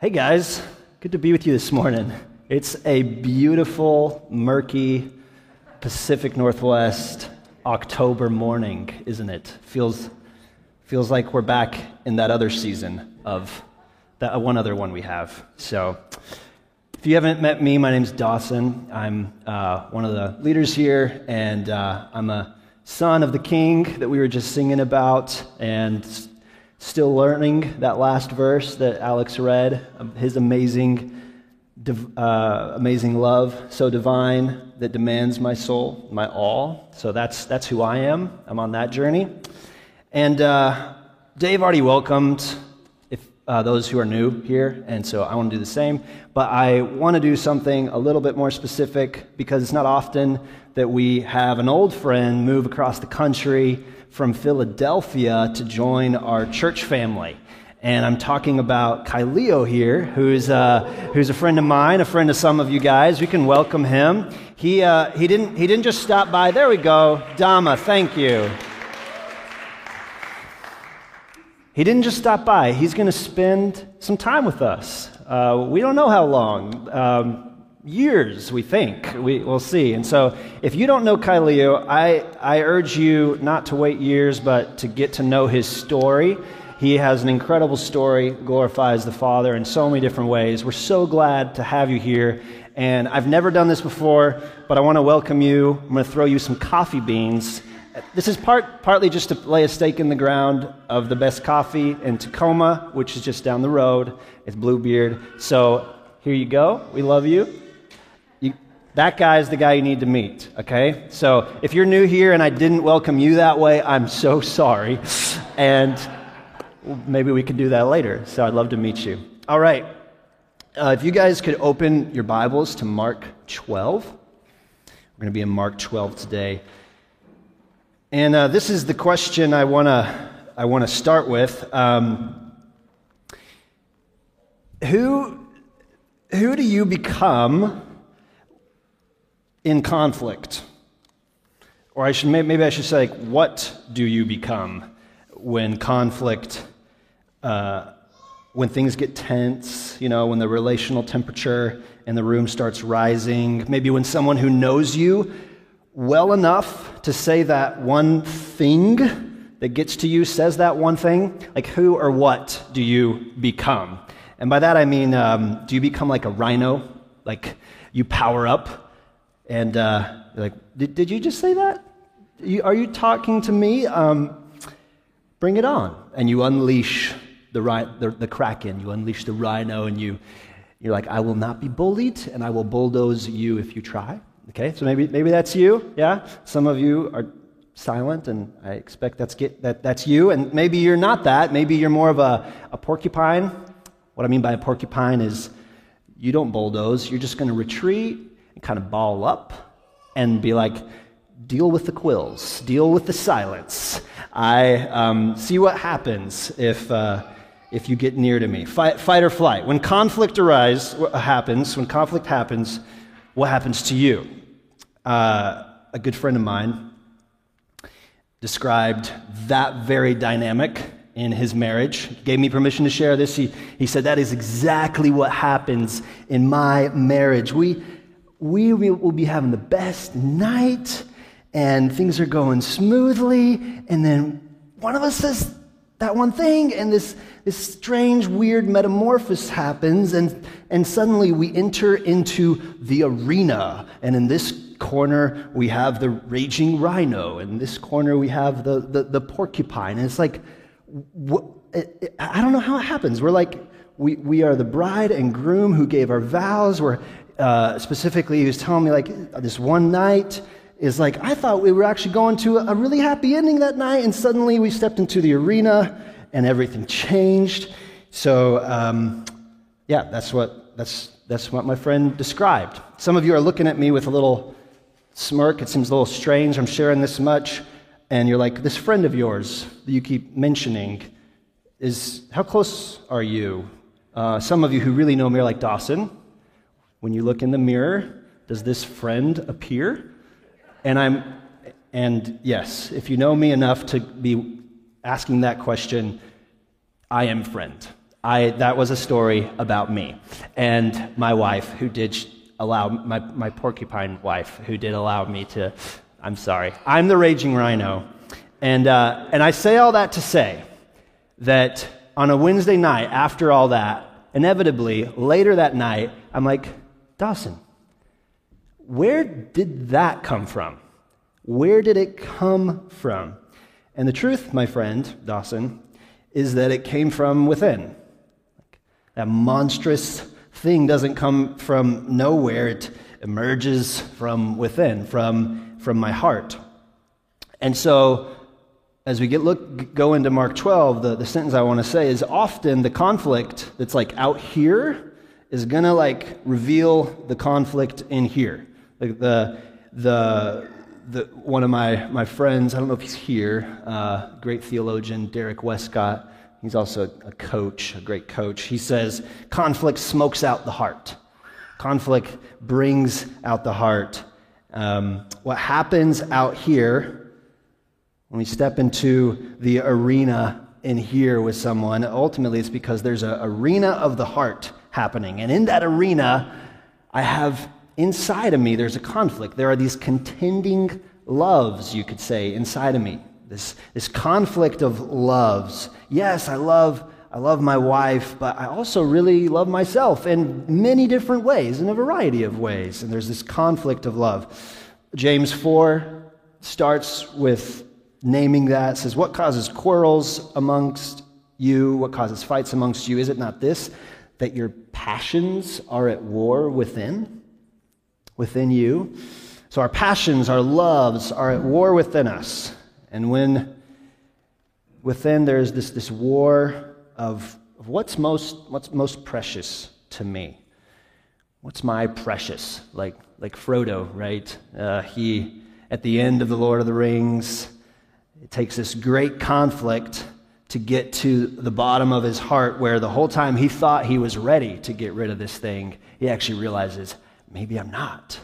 Hey guys, good to be with you this morning. It's a beautiful, murky Pacific Northwest October morning, isn't it? Feels, feels like we're back in that other season of that one other one we have. So, if you haven't met me, my name's Dawson. I'm uh, one of the leaders here, and uh, I'm a son of the King that we were just singing about, and still learning that last verse that Alex read, his amazing, uh, amazing love, so divine that demands my soul, my all. So that's that's who I am. I'm on that journey, and uh, Dave already welcomed if uh, those who are new here, and so I want to do the same. But I want to do something a little bit more specific because it's not often that we have an old friend move across the country from Philadelphia to join our church family. And I'm talking about Kyleo here, who's, uh, who's a friend of mine, a friend of some of you guys. We can welcome him. He, uh, he, didn't, he didn't just stop by. There we go. Dama, thank you. He didn't just stop by. He's going to spend some time with us. Uh, we don't know how long. Um, years, we think. We, will see. And so, if you don't know Kyleo, I, I urge you not to wait years, but to get to know his story. He has an incredible story, glorifies the Father in so many different ways. We're so glad to have you here. And I've never done this before, but I want to welcome you. I'm going to throw you some coffee beans. This is part, partly just to lay a stake in the ground of the best coffee in Tacoma, which is just down the road. It's Bluebeard. So here you go. We love you. That guy is the guy you need to meet, okay? So if you're new here and I didn't welcome you that way, I'm so sorry. And maybe we can do that later. So I'd love to meet you. All right. Uh, if you guys could open your Bibles to Mark 12. We're going to be in Mark 12 today. And uh, this is the question I want to I want to start with. Um, who, who do you become in conflict. Or I should, maybe I should say, like, what do you become when conflict, uh, when things get tense, you know, when the relational temperature in the room starts rising, maybe when someone who knows you well enough to say that one thing that gets to you says that one thing, like who or what do you become? And by that I mean, um, do you become like a rhino? Like you power up and uh, like, did, did you just say that? You, are you talking to me? Um, bring it on. And you unleash the, the, the kraken, you unleash the rhino, and you, you're like, I will not be bullied, and I will bulldoze you if you try. Okay, so maybe, maybe that's you, yeah? Some of you are silent, and I expect that's, get, that, that's you. And maybe you're not that. Maybe you're more of a, a porcupine. What I mean by a porcupine is you don't bulldoze, you're just going to retreat kind of ball up and be like, deal with the quills, deal with the silence. I um, see what happens if, uh, if you get near to me. Fight, fight or flight. When conflict arise, happens, when conflict happens, what happens to you? Uh, a good friend of mine described that very dynamic in his marriage. gave me permission to share this. He, he said, That is exactly what happens in my marriage. We we will be having the best night and things are going smoothly. And then one of us says that one thing, and this, this strange, weird metamorphosis happens, and, and suddenly we enter into the arena. And in this corner, we have the raging rhino, and in this corner, we have the, the, the porcupine. And it's like, it, it, I don't know how it happens. We're like, we, we are the bride and groom who gave our vows. We're uh, specifically, he was telling me like this one night is like I thought we were actually going to a really happy ending that night, and suddenly we stepped into the arena and everything changed. So um, yeah, that's what that's that's what my friend described. Some of you are looking at me with a little smirk. It seems a little strange. I'm sharing this much, and you're like, this friend of yours that you keep mentioning is how close are you? Uh, some of you who really know me are like Dawson. When you look in the mirror, does this friend appear? And I'm, and yes, if you know me enough to be asking that question, I am friend. I, that was a story about me and my wife, who did allow, my, my porcupine wife, who did allow me to, I'm sorry, I'm the raging rhino. And, uh, and I say all that to say that on a Wednesday night, after all that, inevitably, later that night, I'm like, Dawson, where did that come from? Where did it come from? And the truth, my friend, Dawson, is that it came from within. That monstrous thing doesn't come from nowhere, it emerges from within, from, from my heart. And so, as we get look, go into Mark 12, the, the sentence I want to say is often the conflict that's like out here is going to like reveal the conflict in here. Like the, the, the, one of my, my friends, I don't know if he's here, uh, great theologian, Derek Westcott, He's also a coach, a great coach. He says, conflict smokes out the heart. Conflict brings out the heart. Um, what happens out here when we step into the arena in here with someone, ultimately it's because there's an arena of the heart happening. And in that arena, I have inside of me, there's a conflict. There are these contending loves, you could say, inside of me this, this conflict of loves. Yes, I love, I love my wife, but I also really love myself in many different ways, in a variety of ways. And there's this conflict of love. James 4 starts with naming that, says, What causes quarrels amongst you? What causes fights amongst you? Is it not this, that your passions are at war within? Within you? So our passions, our loves are at war within us. And when within there's this, this war of, of what's, most, what's most precious to me. What's my precious? Like, like Frodo, right? Uh, he, at the end of The Lord of the Rings, it takes this great conflict to get to the bottom of his heart where the whole time he thought he was ready to get rid of this thing, he actually realizes, maybe I'm not.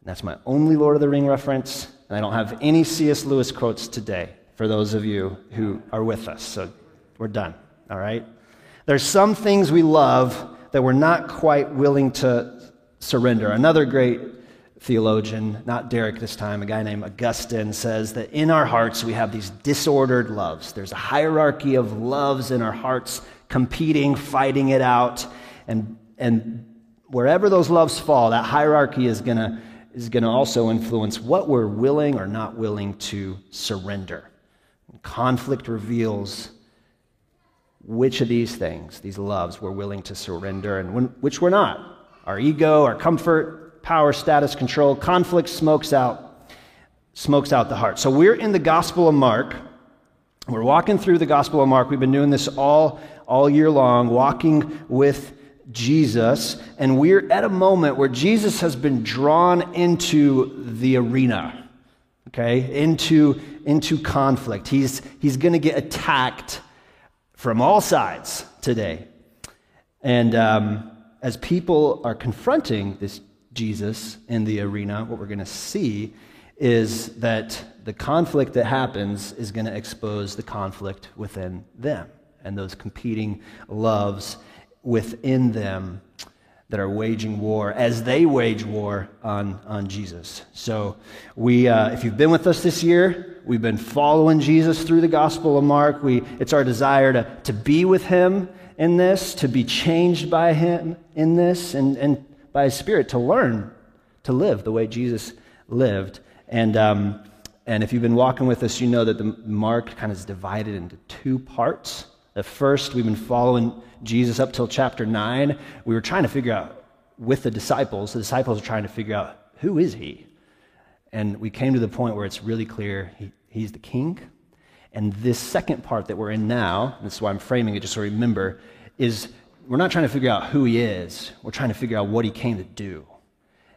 And that's my only Lord of the Ring reference. And I don't have any C.S. Lewis quotes today for those of you who are with us. So we're done, all right? There's some things we love that we're not quite willing to surrender. Another great theologian, not Derek this time, a guy named Augustine, says that in our hearts we have these disordered loves. There's a hierarchy of loves in our hearts, competing, fighting it out. And, and wherever those loves fall, that hierarchy is going is going to also influence what we're willing or not willing to surrender. Conflict reveals which of these things, these loves, we're willing to surrender and when, which we're not. Our ego, our comfort, power, status, control. Conflict smokes out, smokes out the heart. So we're in the Gospel of Mark. We're walking through the Gospel of Mark. We've been doing this all, all year long, walking with Jesus, and we're at a moment where Jesus has been drawn into the arena, okay, into, into conflict. He's, he's going to get attacked from all sides today. And um, as people are confronting this Jesus in the arena, what we're going to see is that the conflict that happens is going to expose the conflict within them and those competing loves within them that are waging war as they wage war on, on Jesus. So, we, uh, if you've been with us this year, we've been following Jesus through the Gospel of Mark. We, it's our desire to, to be with him in this, to be changed by him in this, and, and by his Spirit to learn to live the way Jesus lived. And, um, and if you've been walking with us, you know that the Mark kind of is divided into two parts. The first, we've been following Jesus up till chapter 9. We were trying to figure out with the disciples, the disciples are trying to figure out who is he? And we came to the point where it's really clear he, he's the king. And this second part that we're in now, and this is why I'm framing it just so remember, is we're not trying to figure out who he is, we're trying to figure out what he came to do.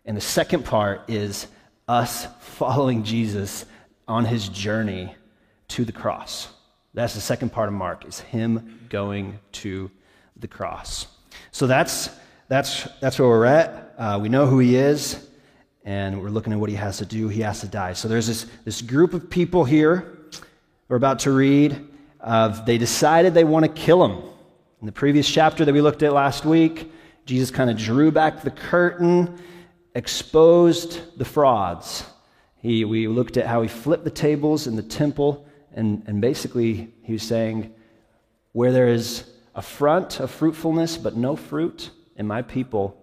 And the second part is us following Jesus on his journey to the cross. That's the second part of Mark, is him going to the cross. So that's, that's, that's where we're at. Uh, we know who he is, and we're looking at what he has to do. He has to die. So there's this, this group of people here we're about to read. Uh, they decided they want to kill him. In the previous chapter that we looked at last week, Jesus kind of drew back the curtain, exposed the frauds. He, we looked at how he flipped the tables in the temple, and, and basically he was saying, where there is a front of fruitfulness but no fruit in my people,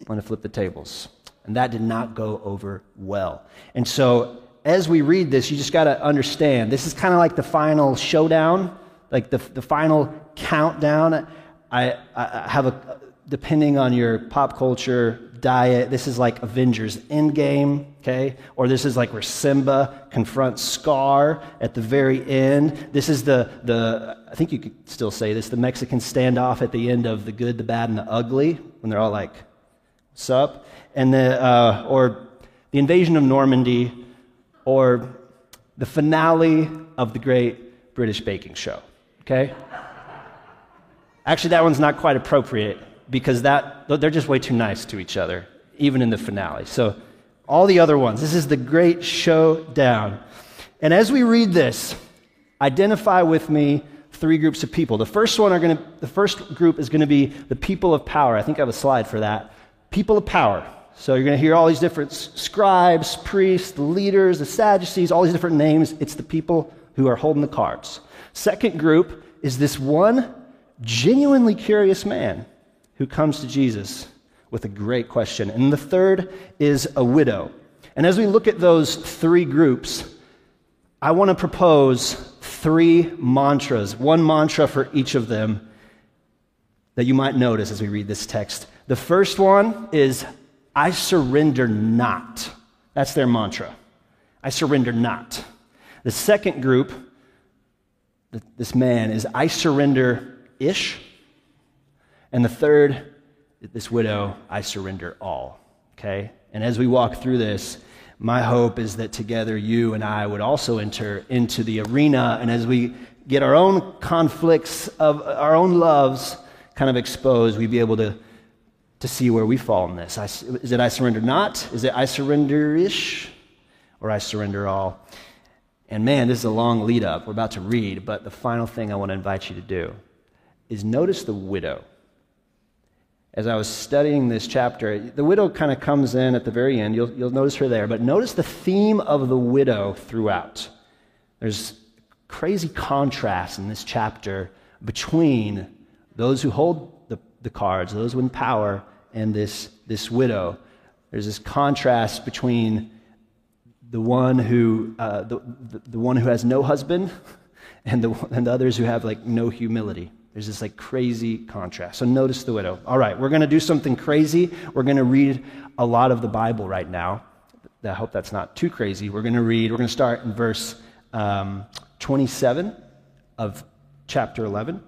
I'm going to flip the tables. And that did not go over well. And so as we read this, you just got to understand this is kind of like the final showdown, like the, the final countdown. I, I have a, depending on your pop culture diet, this is like Avengers Endgame, okay? Or this is like where Simba confronts Scar at the very end. This is the, the I think you could still say this, the Mexican standoff at the end of The Good, the Bad, and the Ugly, when they're all like, what's up? And the, uh, or the invasion of Normandy, or the finale of the Great British Baking Show, okay? Actually, that one's not quite appropriate because that, they're just way too nice to each other, even in the finale. So, all the other ones, this is the great showdown. And as we read this, identify with me three groups of people. The first one are going to, the first group is going to be the people of power. I think I have a slide for that. People of power. So you're going to hear all these different scribes, priests, the leaders, the Sadducees, all these different names. It's the people who are holding the cards. Second group is this one genuinely curious man who comes to Jesus with a great question. And the third is a widow. And as we look at those three groups, I want to propose three mantras, one mantra for each of them that you might notice as we read this text. The first one is, I surrender not. That's their mantra. I surrender not. The second group, this man, is, I surrender ish. And the third, this widow, I surrender all. Okay? And as we walk through this, my hope is that together you and I would also enter into the arena, and as we get our own conflicts of our own loves kind of exposed, we'd be able to, to see where we fall in this. I, is it I surrender not? Is it I surrender ish? Or I surrender all? And man, this is a long lead up. We're about to read, but the final thing I want to invite you to do is notice the widow as I was studying this chapter, the widow kind of comes in at the very end. You'll, you'll notice her there. But notice the theme of the widow throughout. There's crazy contrast in this chapter between those who hold the, the cards, those with power, and this, this widow. There's this contrast between the one who, uh, the, the, the one who has no husband and the, and the others who have like no humility. There's this like crazy contrast. So notice the widow. All right, we're going to do something crazy. We're going to read a lot of the Bible right now. I hope that's not too crazy. We're going to read, we're going to start in verse um, 27 of chapter 11.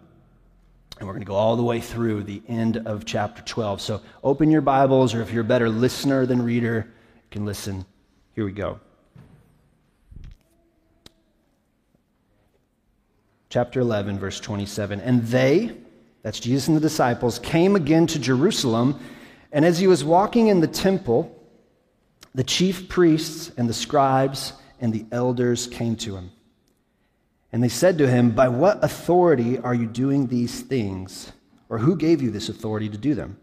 And we're going to go all the way through the end of chapter 12. So open your Bibles, or if you're a better listener than reader, you can listen. Here we go. Chapter 11, verse 27. And they, that's Jesus and the disciples, came again to Jerusalem. And as he was walking in the temple, the chief priests and the scribes and the elders came to him. And they said to him, By what authority are you doing these things? Or who gave you this authority to do them?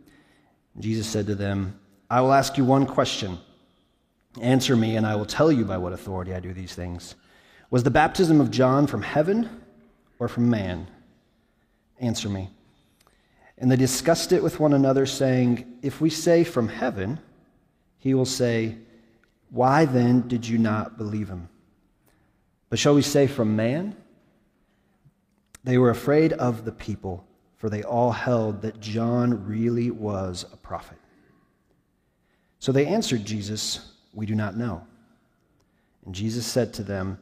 And Jesus said to them, I will ask you one question. Answer me, and I will tell you by what authority I do these things. Was the baptism of John from heaven or from man? Answer me. And they discussed it with one another, saying, If we say from heaven, he will say, Why then did you not believe him? But shall we say from man? They were afraid of the people, for they all held that John really was a prophet. So they answered Jesus, We do not know. And Jesus said to them,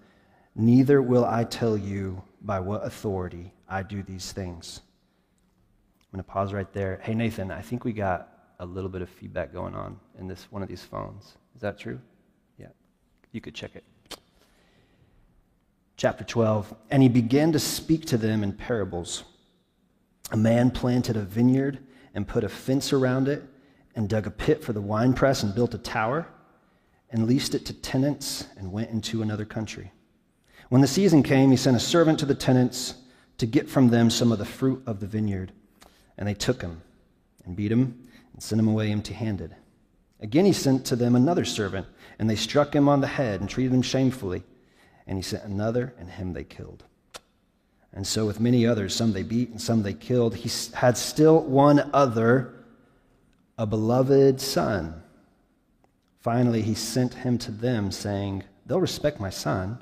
Neither will I tell you by what authority I do these things. I'm going to pause right there. Hey, Nathan, I think we got a little bit of feedback going on in this one of these phones. Is that true? Yeah. You could check it. Chapter 12. And he began to speak to them in parables. A man planted a vineyard and put a fence around it and dug a pit for the winepress and built a tower and leased it to tenants and went into another country. When the season came, he sent a servant to the tenants to get from them some of the fruit of the vineyard. And they took him and beat him and sent him away empty handed. Again, he sent to them another servant, and they struck him on the head and treated him shamefully. And he sent another, and him they killed. And so, with many others, some they beat and some they killed, he had still one other, a beloved son. Finally, he sent him to them, saying, They'll respect my son.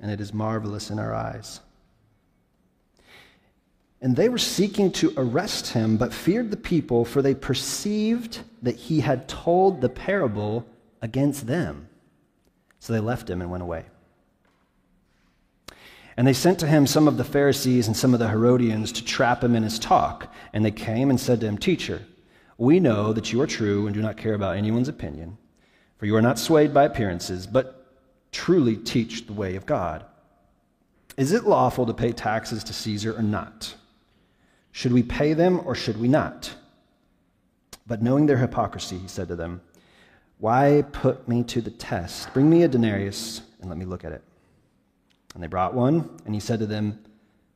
and it is marvelous in our eyes. And they were seeking to arrest him, but feared the people, for they perceived that he had told the parable against them. So they left him and went away. And they sent to him some of the Pharisees and some of the Herodians to trap him in his talk. And they came and said to him, Teacher, we know that you are true and do not care about anyone's opinion, for you are not swayed by appearances, but truly teach the way of God. Is it lawful to pay taxes to Caesar or not? Should we pay them or should we not? But knowing their hypocrisy, he said to them, Why put me to the test? Bring me a denarius and let me look at it. And they brought one, and he said to them,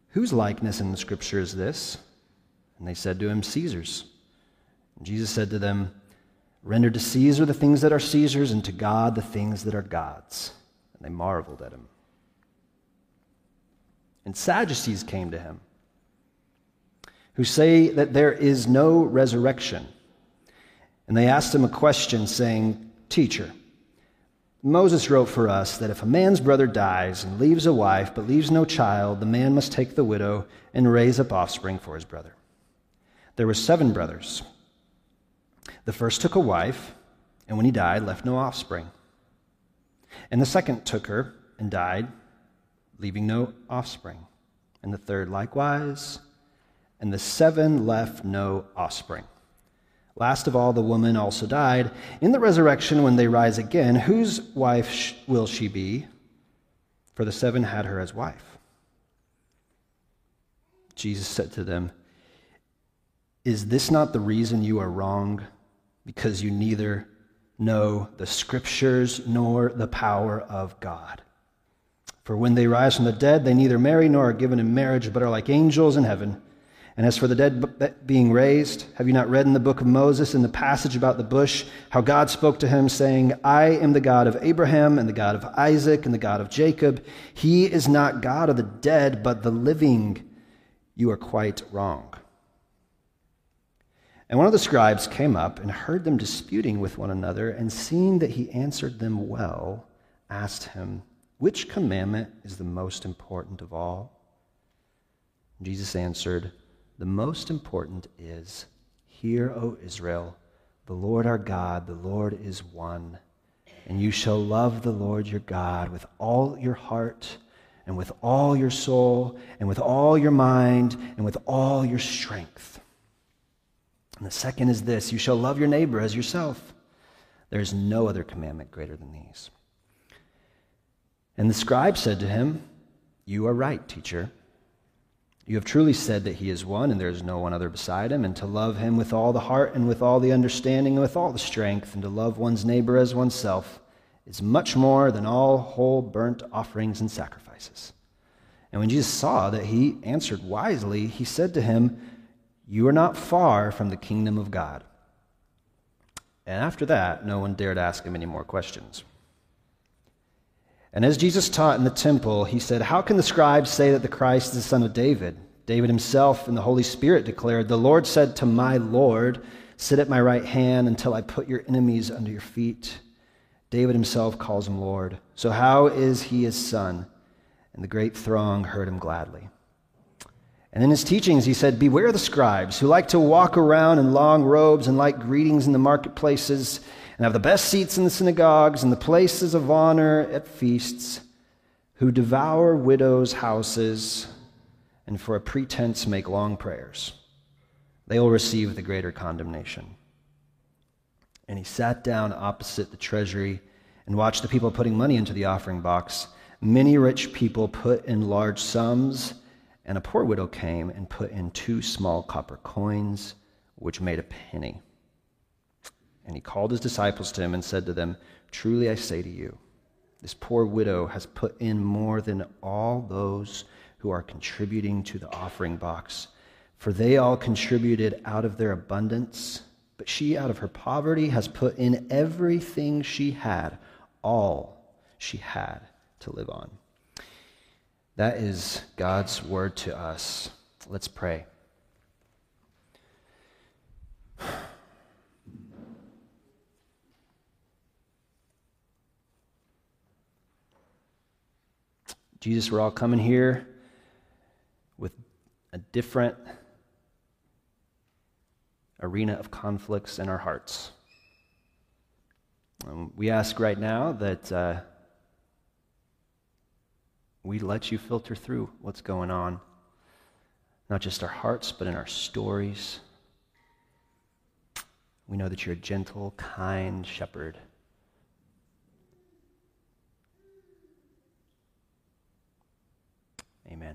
Whose likeness in the scripture is this? And they said to him, Caesar's. And Jesus said to them, Render to Caesar the things that are Caesar's, and to God the things that are God's. And they marveled at him. And Sadducees came to him who say that there is no resurrection. And they asked him a question, saying, Teacher, Moses wrote for us that if a man's brother dies and leaves a wife but leaves no child, the man must take the widow and raise up offspring for his brother. There were seven brothers. The first took a wife, and when he died, left no offspring. And the second took her and died, leaving no offspring. And the third likewise and the seven left no offspring. Last of all, the woman also died. In the resurrection, when they rise again, whose wife will she be? For the seven had her as wife. Jesus said to them, Is this not the reason you are wrong? Because you neither know the scriptures nor the power of God. For when they rise from the dead, they neither marry nor are given in marriage, but are like angels in heaven. And as for the dead being raised, have you not read in the book of Moses, in the passage about the bush, how God spoke to him, saying, I am the God of Abraham, and the God of Isaac, and the God of Jacob? He is not God of the dead, but the living. You are quite wrong. And one of the scribes came up and heard them disputing with one another, and seeing that he answered them well, asked him, Which commandment is the most important of all? Jesus answered, the most important is Hear, O Israel, the Lord our God, the Lord is one. And you shall love the Lord your God with all your heart, and with all your soul, and with all your mind, and with all your strength. And the second is this you shall love your neighbor as yourself. There is no other commandment greater than these. And the scribe said to him, You are right, teacher. You have truly said that he is one, and there is no one other beside him, and to love him with all the heart, and with all the understanding, and with all the strength, and to love one's neighbor as oneself is much more than all whole burnt offerings and sacrifices. And when Jesus saw that he answered wisely, he said to him, You are not far from the kingdom of God. And after that, no one dared ask him any more questions. And as Jesus taught in the temple, he said, How can the scribes say that the Christ is the son of David? David himself and the Holy Spirit declared, The Lord said to my Lord, Sit at my right hand until I put your enemies under your feet. David himself calls him Lord. So how is he his son? And the great throng heard him gladly. And in his teachings, he said, Beware the scribes who like to walk around in long robes and like greetings in the marketplaces and have the best seats in the synagogues and the places of honor at feasts, who devour widows' houses and for a pretense make long prayers. They will receive the greater condemnation. And he sat down opposite the treasury and watched the people putting money into the offering box. Many rich people put in large sums, and a poor widow came and put in two small copper coins, which made a penny. And he called his disciples to him and said to them, Truly I say to you, this poor widow has put in more than all those who are contributing to the offering box, for they all contributed out of their abundance, but she out of her poverty has put in everything she had, all she had to live on. That is God's word to us. Let's pray. Jesus, we're all coming here with a different arena of conflicts in our hearts. Um, we ask right now that uh, we let you filter through what's going on, not just our hearts, but in our stories. We know that you're a gentle, kind shepherd Amen.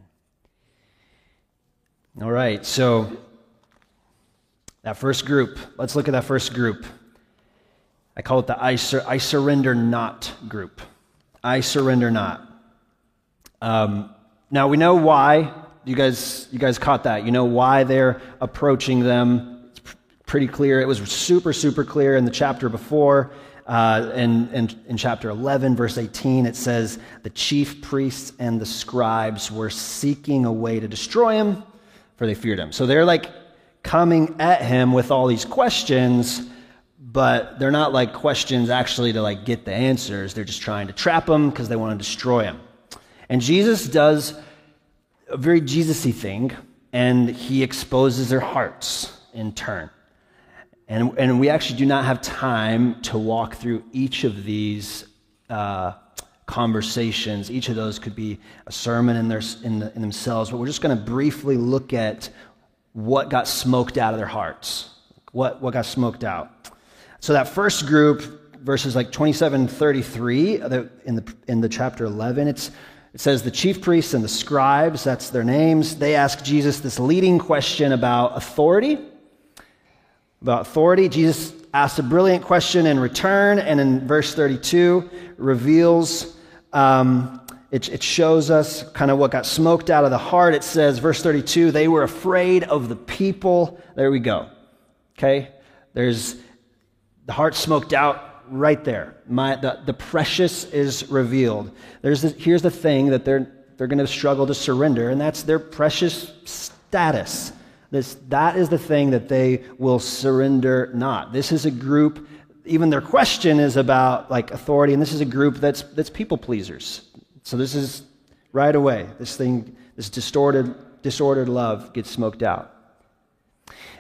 All right, so that first group, let's look at that first group. I call it the I, sur- I surrender not group. I surrender not. Um, now we know why. You guys, you guys caught that. You know why they're approaching them. It's pr- pretty clear. It was super, super clear in the chapter before. Uh, in, in, in chapter 11, verse 18, it says, The chief priests and the scribes were seeking a way to destroy him, for they feared him. So they're like coming at him with all these questions, but they're not like questions actually to like get the answers. They're just trying to trap him because they want to destroy him. And Jesus does a very Jesus-y thing, and he exposes their hearts in turn. And, and we actually do not have time to walk through each of these uh, conversations. Each of those could be a sermon in, their, in, the, in themselves, but we're just going to briefly look at what got smoked out of their hearts. What, what got smoked out. So that first group, verses like 27 33 in the, in the chapter 11, it's, it says the chief priests and the scribes, that's their names, they ask Jesus this leading question about authority about authority. Jesus asks a brilliant question in return, and in verse 32 reveals, um, it, it shows us kind of what got smoked out of the heart. It says, verse 32, they were afraid of the people. There we go. Okay? There's the heart smoked out right there. My, the, the precious is revealed. There's the, here's the thing that they're, they're going to struggle to surrender, and that's their precious status. This, that is the thing that they will surrender not. This is a group, even their question is about like authority, and this is a group that's, that's people pleasers. So this is right away, this thing, this distorted, disordered love gets smoked out.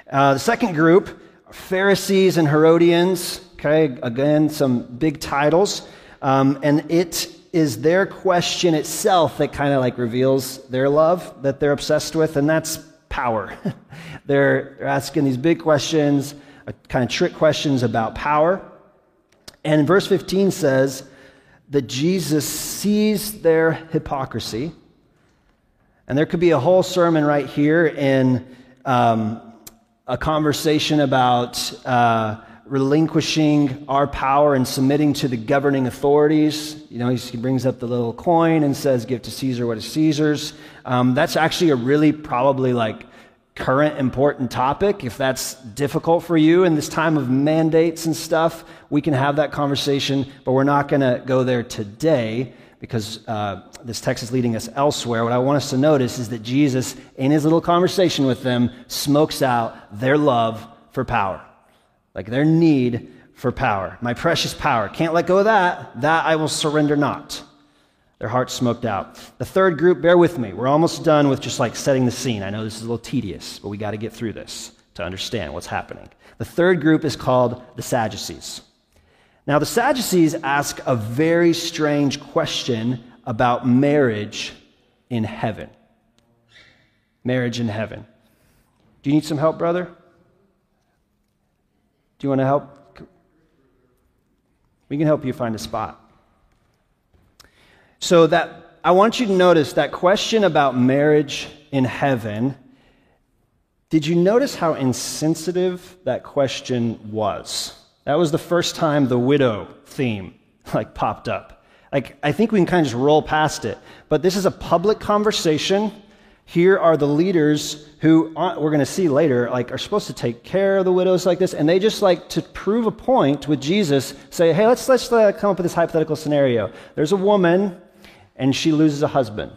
Uh, the second group, Pharisees and Herodians, okay, again, some big titles. Um, and it is their question itself that kind of like reveals their love that they're obsessed with, and that's power. they're, they're asking these big questions, uh, kind of trick questions about power. And verse 15 says that Jesus sees their hypocrisy. And there could be a whole sermon right here in um, a conversation about uh, relinquishing our power and submitting to the governing authorities. You know, he brings up the little coin and says, Give to Caesar what is Caesar's. Um, that's actually a really probably like current important topic. If that's difficult for you in this time of mandates and stuff, we can have that conversation, but we're not going to go there today because uh, this text is leading us elsewhere. What I want us to notice is that Jesus, in his little conversation with them, smokes out their love for power like their need for power. My precious power. Can't let go of that. That I will surrender not. Their hearts smoked out. The third group, bear with me. We're almost done with just like setting the scene. I know this is a little tedious, but we got to get through this to understand what's happening. The third group is called the Sadducees. Now, the Sadducees ask a very strange question about marriage in heaven. marriage in heaven. Do you need some help, brother? Do you want to help? We can help you find a spot. So that I want you to notice that question about marriage in heaven. Did you notice how insensitive that question was? That was the first time the widow theme like popped up. Like I think we can kind of just roll past it. But this is a public conversation here are the leaders who uh, we're going to see later like are supposed to take care of the widows like this and they just like to prove a point with jesus say hey let's let's uh, come up with this hypothetical scenario. There's a woman and she loses a husband.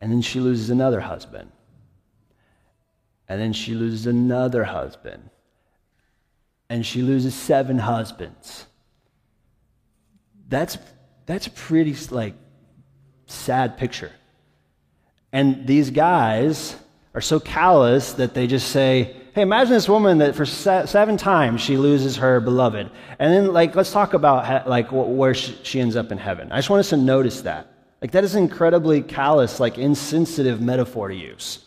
And then she loses another husband. And then she loses another husband. And she loses seven husbands. That's that's a pretty like sad picture and these guys are so callous that they just say, hey, imagine this woman that for seven times she loses her beloved. And then, like, let's talk about, like, where she ends up in heaven. I just want us to notice that. Like, that is incredibly callous, like, insensitive metaphor to use.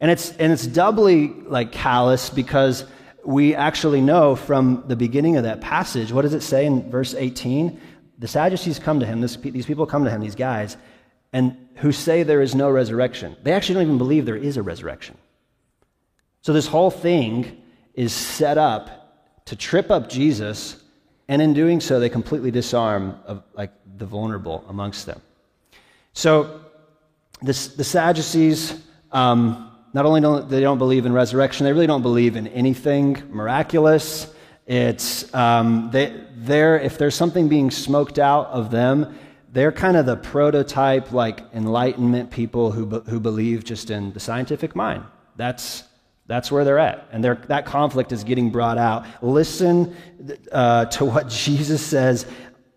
And it's, and it's doubly, like, callous because we actually know from the beginning of that passage, what does it say in verse 18? The Sadducees come to him, this, these people come to him, these guys, and who say there is no resurrection. They actually don't even believe there is a resurrection. So this whole thing is set up to trip up Jesus, and in doing so, they completely disarm of, like the vulnerable amongst them. So this, the Sadducees, um, not only don't they don't believe in resurrection, they really don't believe in anything miraculous. It's um, they, if there's something being smoked out of them, they're kind of the prototype, like Enlightenment people who, who believe just in the scientific mind. That's, that's where they're at. And that conflict is getting brought out. Listen uh, to what Jesus says.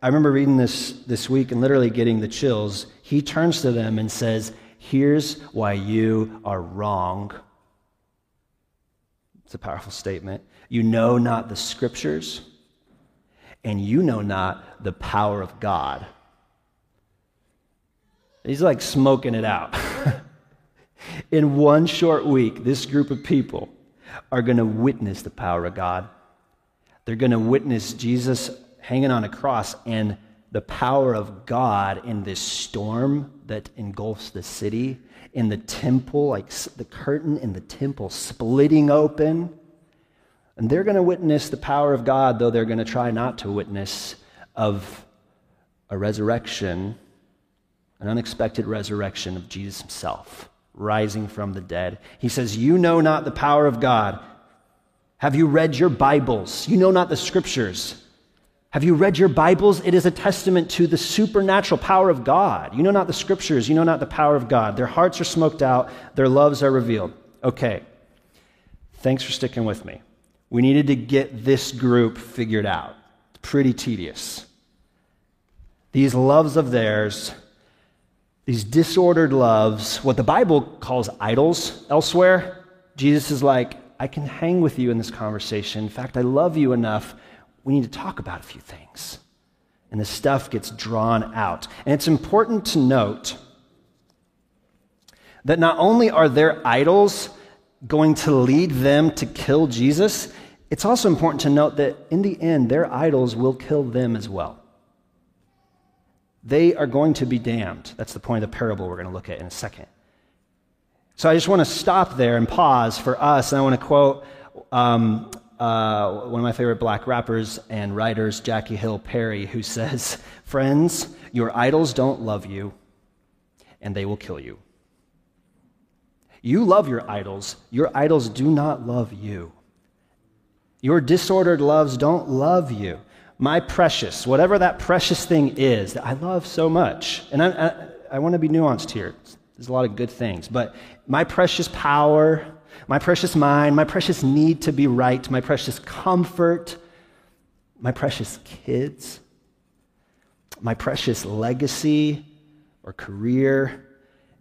I remember reading this this week and literally getting the chills. He turns to them and says, Here's why you are wrong. It's a powerful statement. You know not the scriptures, and you know not the power of God. He's like smoking it out. In one short week, this group of people are going to witness the power of God. They're going to witness Jesus hanging on a cross and the power of God in this storm that engulfs the city, in the temple, like the curtain in the temple splitting open. And they're going to witness the power of God, though they're going to try not to witness of a resurrection an unexpected resurrection of Jesus himself, rising from the dead. He says, You know not the power of God. Have you read your Bibles? You know not the scriptures. Have you read your Bibles? It is a testament to the supernatural power of God. You know not the scriptures. You know not the power of God. Their hearts are smoked out, their loves are revealed. Okay. Thanks for sticking with me. We needed to get this group figured out. It's pretty tedious. These loves of theirs these disordered loves, what the Bible calls idols elsewhere. Jesus is like, I can hang with you in this conversation. In fact, I love you enough. We need to talk about a few things. And the stuff gets drawn out. And it's important to note that not only are their idols going to lead them to kill Jesus, it's also important to note that in the end, their idols will kill them as well they are going to be damned. That's the point of the parable we're going to look at in a second. So I just want to stop there and pause for us, and I want to quote um, uh, one of my favorite black rappers and writers, Jackie Hill Perry, who says, Friends, your idols don't love you, and they will kill you. You love your idols, your idols do not love you. Your disordered loves don't love you my precious, whatever that precious thing is that I love so much. And I, I, I want to be nuanced here. There's a lot of good things. But my precious power, my precious mind, my precious need to be right, my precious comfort, my precious kids, my precious legacy or career,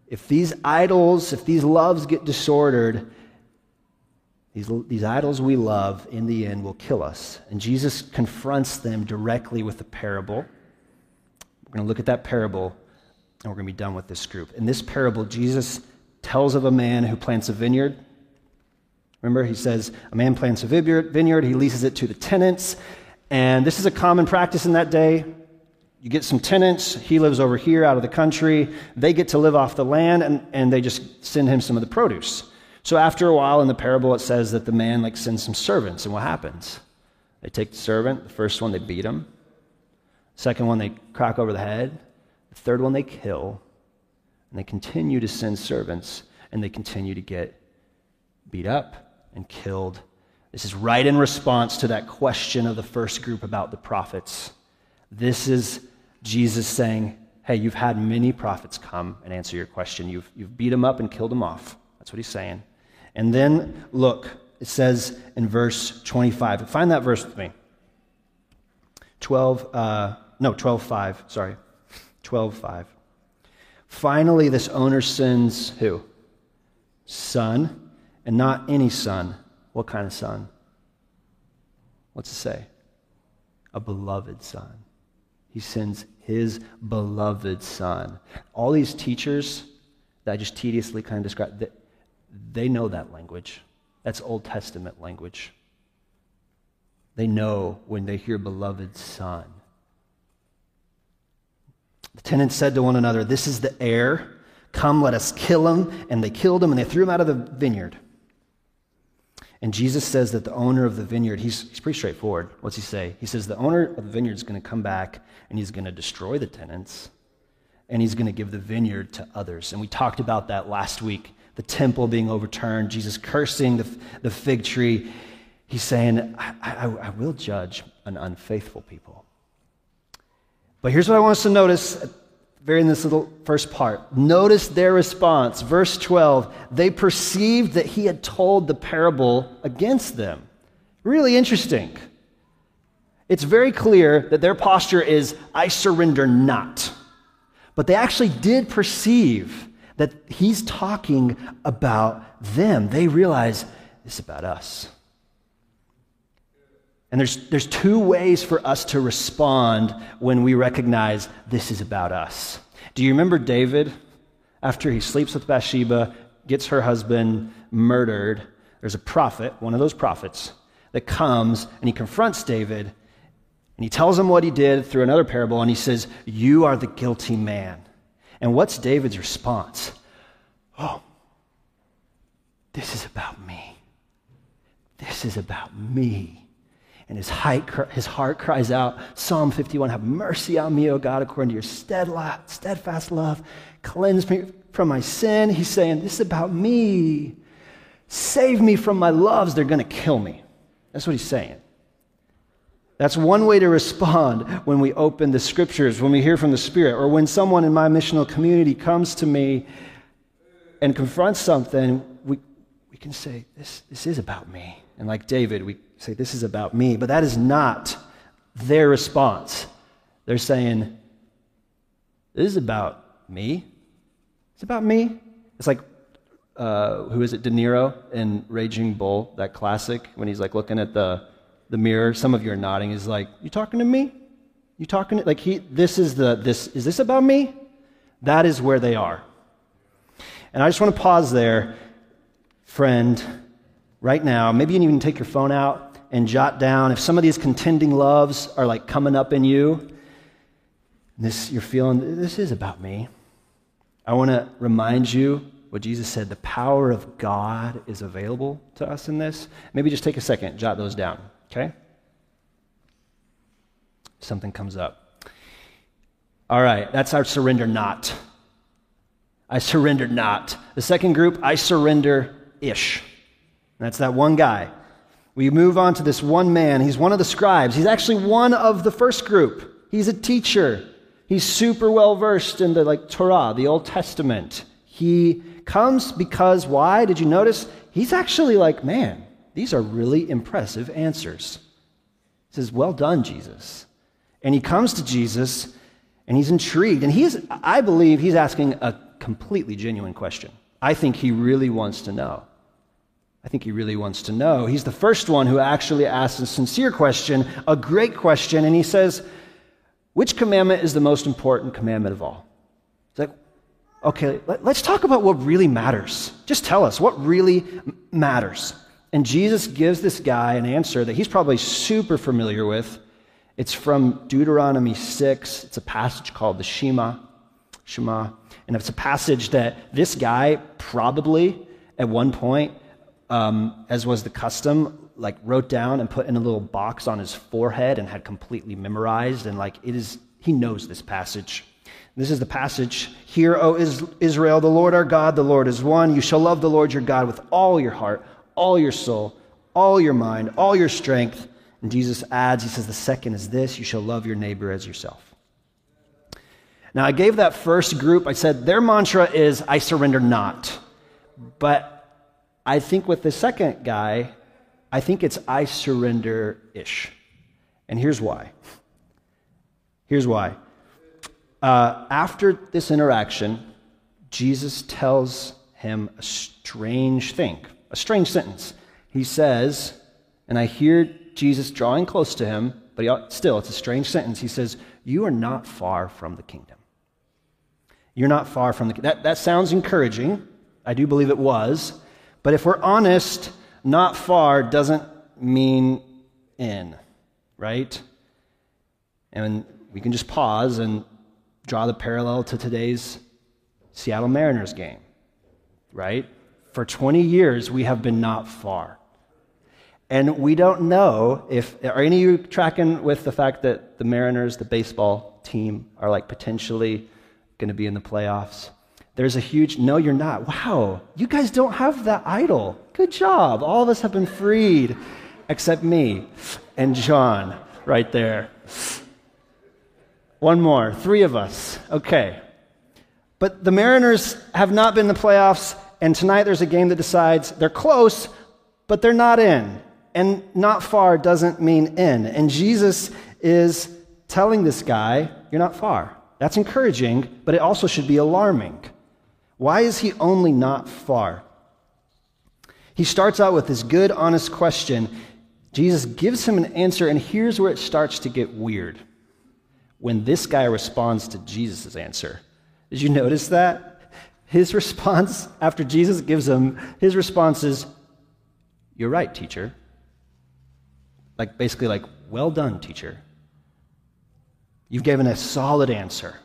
if these idols, if these loves get disordered, these, these idols we love, in the end, will kill us. And Jesus confronts them directly with a parable. We're going to look at that parable, and we're going to be done with this group. In this parable, Jesus tells of a man who plants a vineyard. Remember, he says, A man plants a vineyard, he leases it to the tenants. And this is a common practice in that day. You get some tenants, he lives over here out of the country. They get to live off the land, and, and they just send him some of the produce. So after a while in the parable, it says that the man like sends some servants, and what happens? They take the servant, the first one, they beat him. Second one, they crack over the head. The third one, they kill. And they continue to send servants, and they continue to get beat up and killed. This is right in response to that question of the first group about the prophets. This is Jesus saying, Hey, you've had many prophets come and answer your question. You've, you've beat them up and killed them off. That's what he's saying. And then look, it says in verse 25. Find that verse with me. 12, uh, no, 12, 5, sorry. 12, 5. Finally, this owner sends who? Son, and not any son. What kind of son? What's it say? A beloved son. He sends his beloved son. All these teachers that I just tediously kind of described, they know that language. That's Old Testament language. They know when they hear beloved son. The tenants said to one another, This is the heir. Come, let us kill him. And they killed him and they threw him out of the vineyard. And Jesus says that the owner of the vineyard, he's, he's pretty straightforward. What's he say? He says the owner of the vineyard is going to come back and he's going to destroy the tenants and he's going to give the vineyard to others. And we talked about that last week the temple being overturned, Jesus cursing the, the fig tree. He's saying, I, I, I will judge an unfaithful people. But here's what I want us to notice very in this little first part. Notice their response. Verse 12, they perceived that he had told the parable against them. Really interesting. It's very clear that their posture is, I surrender not. But they actually did perceive that he's talking about them. They realize it's about us. And there's, there's two ways for us to respond when we recognize this is about us. Do you remember David? After he sleeps with Bathsheba, gets her husband murdered, there's a prophet, one of those prophets, that comes and he confronts David and he tells him what he did through another parable and he says, You are the guilty man. And what's David's response? Oh, this is about me. This is about me. And his, heart cries out, Psalm 51, Have mercy on me, O God, according to your steadfast love. Cleanse me from my sin. He's saying, This is about me. Save me from my loves. They're going to kill me. That's what he's saying. That's one way to respond when we open the scriptures, when we hear from the Spirit, or when someone in my missional community comes to me and confronts something, we, we can say, this, this is about me. And like David, we say, This is about me. But that is not their response. They're saying, This is about me. It's about me. It's like, uh, who is it? De Niro in Raging Bull, that classic, when he's like looking at the, the mirror. Some of you are nodding. He's like, You talking to me? You talking to, like he this is the this is this about me? That is where they are. And I just want to pause there, friend, right now. Maybe you can even take your phone out and jot down if some of these contending loves are like coming up in you. This you're feeling this is about me. I want to remind you what Jesus said the power of God is available to us in this. Maybe just take a second, jot those down, okay? Something comes up. All right, that's our surrender not. I surrender not. The second group, I surrender ish. That's that one guy. We move on to this one man. He's one of the scribes. He's actually one of the first group. He's a teacher. He's super well versed in the like Torah, the Old Testament. He comes because why? Did you notice? He's actually like, man, these are really impressive answers. He says, Well done, Jesus. And he comes to Jesus and he's intrigued. And he's, I believe he's asking a completely genuine question. I think he really wants to know. I think he really wants to know. He's the first one who actually asks a sincere question, a great question, and he says, Which commandment is the most important commandment of all? It's like, okay, let, us talk about what really matters. Just tell us what really matters. And Jesus gives this guy an answer that he's probably super familiar with. It's from Deuteronomy 6. It's a passage called the Shema. Shema. And it's a passage that this guy probably at one point, um, as was the custom, like wrote down and put in a little box on his forehead and had completely memorized. And like it is, he knows this passage. This is the passage. Hear, O Israel, the Lord our God, the Lord is one. You shall love the Lord your God with all your heart, all your soul, all your mind, all your strength. And Jesus adds, He says, the second is this you shall love your neighbor as yourself. Now, I gave that first group, I said their mantra is, I surrender not. But I think with the second guy, I think it's I surrender ish. And here's why. Here's why. Uh, after this interaction, Jesus tells him a strange thing, a strange sentence. He says, and I hear Jesus drawing close to him, but he, still, it's a strange sentence. He says, You are not far from the kingdom. You're not far from the that that sounds encouraging. I do believe it was. But if we're honest, not far doesn't mean in, right? And we can just pause and draw the parallel to today's Seattle Mariners game, right? For 20 years, we have been not far. And we don't know if, are any of you tracking with the fact that the Mariners, the baseball team, are like potentially going to be in the playoffs? There's a huge, no, you're not. Wow, you guys don't have that idol. Good job. All of us have been freed, except me and John right there. One more, three of us. Okay. But the Mariners have not been in the playoffs, and tonight there's a game that decides they're close, but they're not in. And not far doesn't mean in. And Jesus is telling this guy, You're not far. That's encouraging, but it also should be alarming. Why is he only not far? He starts out with this good, honest question. Jesus gives him an answer, and here's where it starts to get weird when this guy responds to Jesus' answer. Did you notice that? His response, after Jesus gives him, his response is, You're right, teacher. Like, basically, like, Well done, teacher. You've given a solid answer.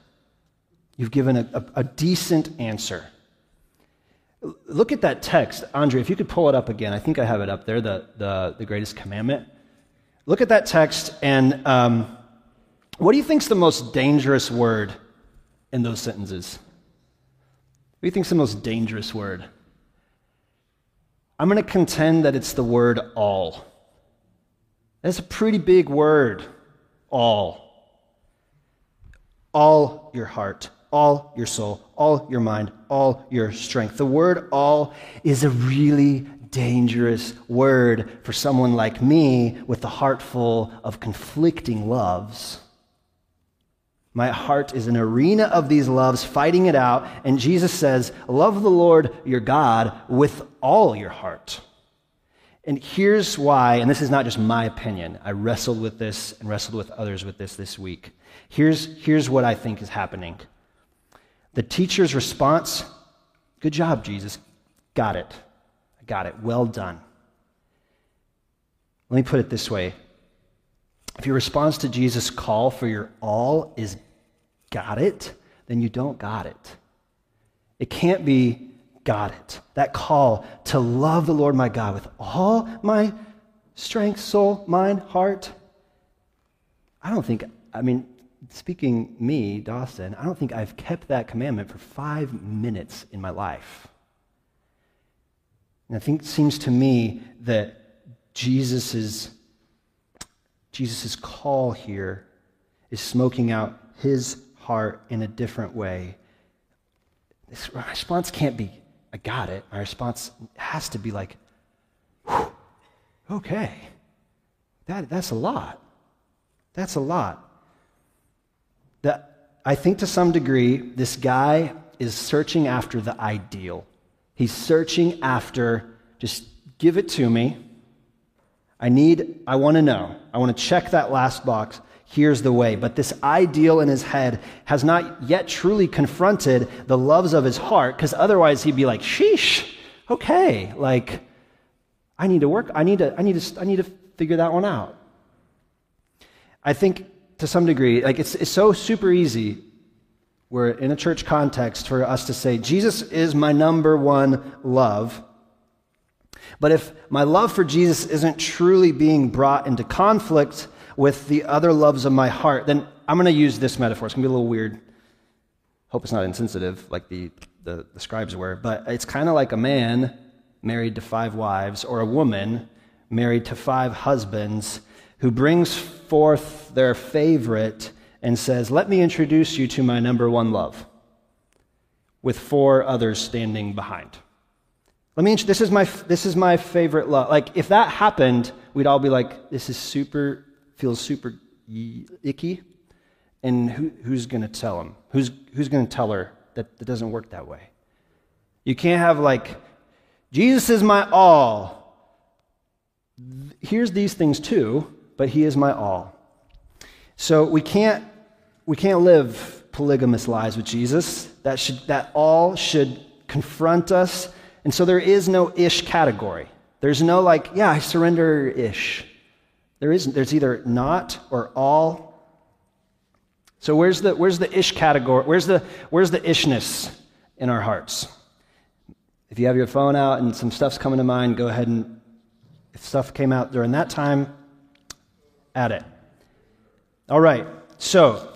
You've given a, a, a decent answer. Look at that text. Andre, if you could pull it up again. I think I have it up there, the, the, the greatest commandment. Look at that text and. Um, what do you think is the most dangerous word in those sentences? What do you think is the most dangerous word? I'm going to contend that it's the word all. That's a pretty big word, all. All your heart, all your soul, all your mind, all your strength. The word all is a really dangerous word for someone like me with a heart full of conflicting loves. My heart is an arena of these loves, fighting it out. And Jesus says, Love the Lord your God with all your heart. And here's why, and this is not just my opinion. I wrestled with this and wrestled with others with this this week. Here's, here's what I think is happening. The teacher's response Good job, Jesus. Got it. I got it. Well done. Let me put it this way. If your response to Jesus' call for your all is got it, then you don't got it. It can't be got it. That call to love the Lord my God with all my strength, soul, mind, heart. I don't think, I mean, speaking me, Dawson, I don't think I've kept that commandment for five minutes in my life. And I think it seems to me that Jesus' Jesus' call here is smoking out his heart in a different way. This response can't be, I got it. My response has to be like, okay, that, that's a lot. That's a lot. That, I think to some degree, this guy is searching after the ideal. He's searching after, just give it to me. I need, I want to know. I want to check that last box. Here's the way. But this ideal in his head has not yet truly confronted the loves of his heart, because otherwise he'd be like, sheesh, okay, like, I need to work, I need to, I need to, I need to figure that one out. I think to some degree, like it's, it's so super easy we're in a church context for us to say, Jesus is my number one love. But if my love for Jesus isn't truly being brought into conflict with the other loves of my heart, then I'm going to use this metaphor. It's going to be a little weird. Hope it's not insensitive like the, the, the scribes were, but it's kind of like a man married to five wives or a woman married to five husbands who brings forth their favorite and says, Let me introduce you to my number one love, with four others standing behind. Let me, this is my, this is my favorite love. Like, if that happened, we'd all be like, This is super, feels super icky. And who, who's going to tell him? Who's, who's going to tell her that it doesn't work that way? You can't have, like, Jesus is my all. Here's these things too, but he is my all. So we can't, we can't live polygamous lives with Jesus. That, should, that all should confront us. And so there is no ish category. There's no like, yeah, I surrender ish. There isn't. There's either not or all. So where's the, where's the ish category? Where's the, where's the ishness in our hearts? If you have your phone out and some stuff's coming to mind, go ahead and, if stuff came out during that time, add it. All right, so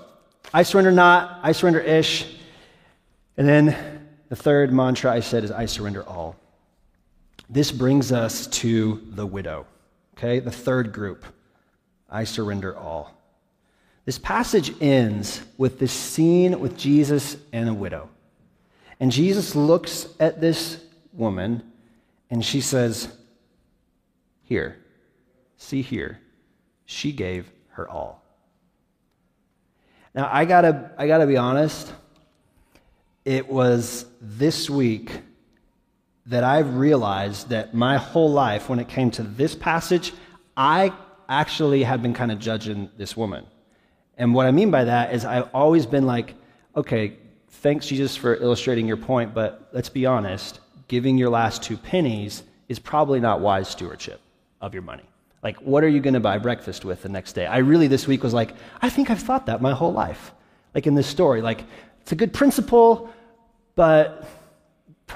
I surrender not, I surrender ish. And then the third mantra I said is I surrender all. This brings us to the widow, okay? The third group. I surrender all. This passage ends with this scene with Jesus and a widow. And Jesus looks at this woman and she says, Here, see here, she gave her all. Now, I gotta, I gotta be honest. It was this week that I've realized that my whole life, when it came to this passage, I actually had been kind of judging this woman. And what I mean by that is I've always been like, okay, thanks, Jesus, for illustrating your point, but let's be honest, giving your last two pennies is probably not wise stewardship of your money. Like, what are you going to buy breakfast with the next day? I really this week was like, I think I've thought that my whole life. Like in this story, like, it's a good principle, but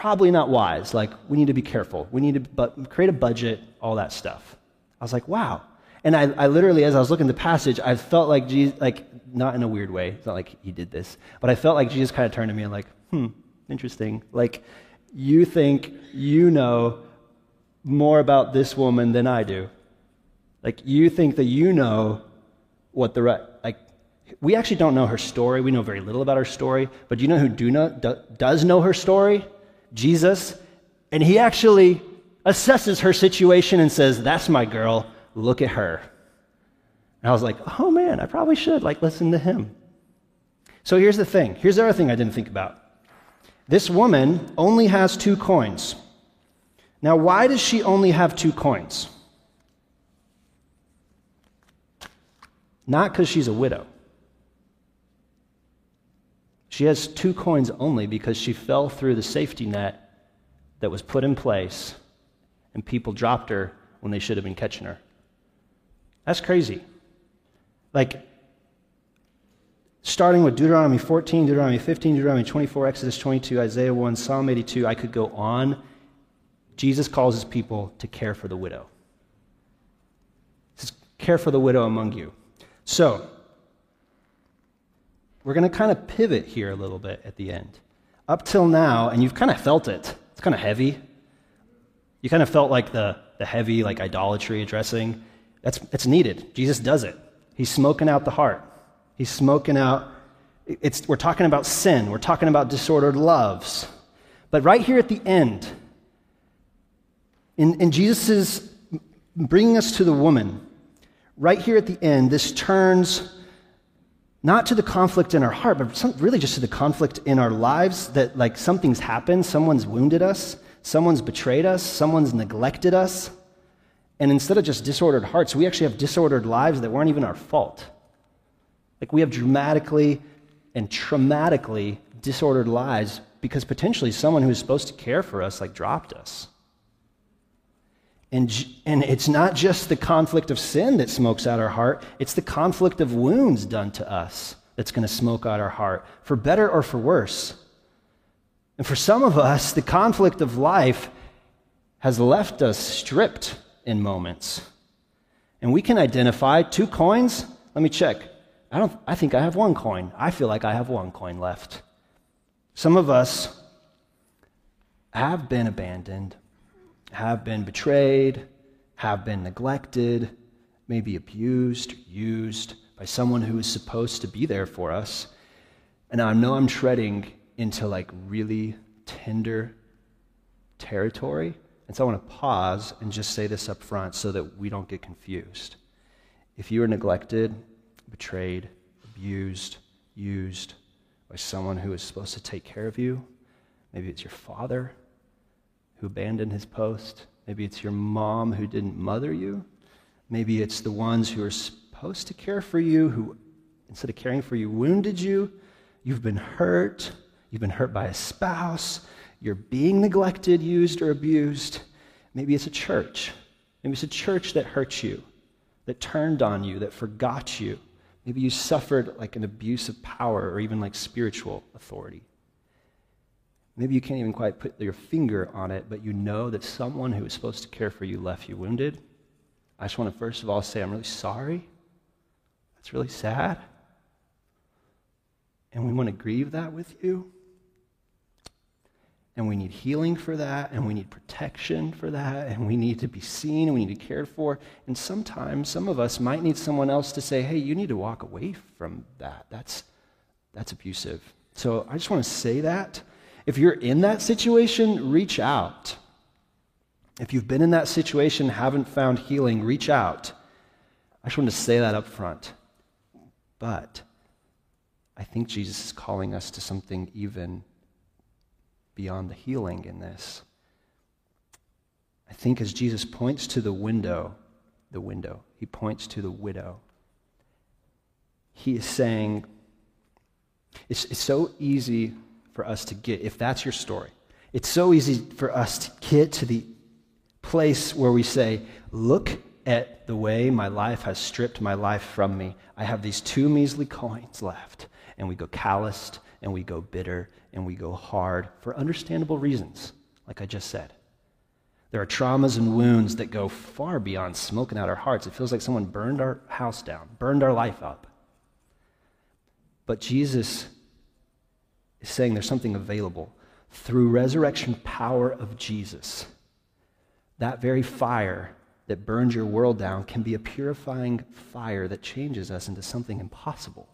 probably not wise. Like, we need to be careful. We need to bu- create a budget, all that stuff. I was like, wow. And I, I literally, as I was looking at the passage, I felt like Jesus, like, not in a weird way. It's not like he did this, but I felt like Jesus kind of turned to me and, like, hmm, interesting. Like, you think you know more about this woman than I do. Like you think that you know what the right, like, we actually don't know her story. We know very little about her story. But do you know who do know, do, does know her story? Jesus. And he actually assesses her situation and says, That's my girl. Look at her. And I was like, Oh man, I probably should like listen to him. So here's the thing. Here's the other thing I didn't think about. This woman only has two coins. Now, why does she only have two coins? Not because she's a widow. She has two coins only because she fell through the safety net that was put in place and people dropped her when they should have been catching her. That's crazy. Like, starting with Deuteronomy 14, Deuteronomy 15, Deuteronomy 24, Exodus 22, Isaiah 1, Psalm 82, I could go on. Jesus calls his people to care for the widow. He says, Care for the widow among you. So, we're going to kind of pivot here a little bit at the end. Up till now, and you've kind of felt it, it's kind of heavy. You kind of felt like the, the heavy, like idolatry addressing. That's, that's needed. Jesus does it. He's smoking out the heart. He's smoking out, it's, we're talking about sin. We're talking about disordered loves. But right here at the end, in, in Jesus' bringing us to the woman, right here at the end, this turns not to the conflict in our heart, but some, really just to the conflict in our lives that, like, something's happened, someone's wounded us, someone's betrayed us, someone's neglected us. And instead of just disordered hearts, we actually have disordered lives that weren't even our fault. Like we have dramatically and traumatically disordered lives because potentially someone who is supposed to care for us like dropped us. And, and it's not just the conflict of sin that smokes out our heart, it's the conflict of wounds done to us that's going to smoke out our heart, for better or for worse. And for some of us, the conflict of life has left us stripped in moments. And we can identify two coins. Let me check. I, don't, I think I have one coin. I feel like I have one coin left. Some of us have been abandoned, have been betrayed, have been neglected, maybe abused, used by someone who is supposed to be there for us. And I know I'm treading into like really tender territory. And so I want to pause and just say this up front so that we don't get confused. If you are neglected, betrayed, abused, used by someone who is supposed to take care of you, maybe it's your father who abandoned his post, maybe it's your mom who didn't mother you, maybe it's the ones who are supposed to care for you who, instead of caring for you, wounded you, you've been hurt You've been hurt by a spouse. You're being neglected, used, or abused. Maybe it's a church. Maybe it's a church that hurt you, that turned on you, that forgot you. Maybe you suffered like an abuse of power or even like spiritual authority. Maybe you can't even quite put your finger on it, but you know that someone who was supposed to care for you left you wounded. I just want to first of all say, I'm really sorry. That's really sad. And we want to grieve that with you. And we need healing for that, and we need protection for that, and we need to be seen, and we need to cared for. And sometimes some of us might need someone else to say, hey, you need to walk away from that. That's, that's abusive. So I just want to say that. If you're in that situation, reach out. If you've been in that situation, haven't found healing, reach out. I just want to say that up front. But I think Jesus is calling us to something even beyond the healing in this. I think as Jesus points to the window, the window, he points to the widow. He is saying, it's, it's so easy for us to get, if that's your story, it's so easy for us to get to the place where we say, Look at the way my life has stripped my life from me. I have these two measly coins left. And we go calloused and we go bitter and we go hard for understandable reasons, like I just said. There are traumas and wounds that go far beyond smoking out our hearts. It feels like someone burned our house down, burned our life up. But Jesus is saying there's something available through resurrection power of Jesus. That very fire that burns your world down can be a purifying fire that changes us into something impossible.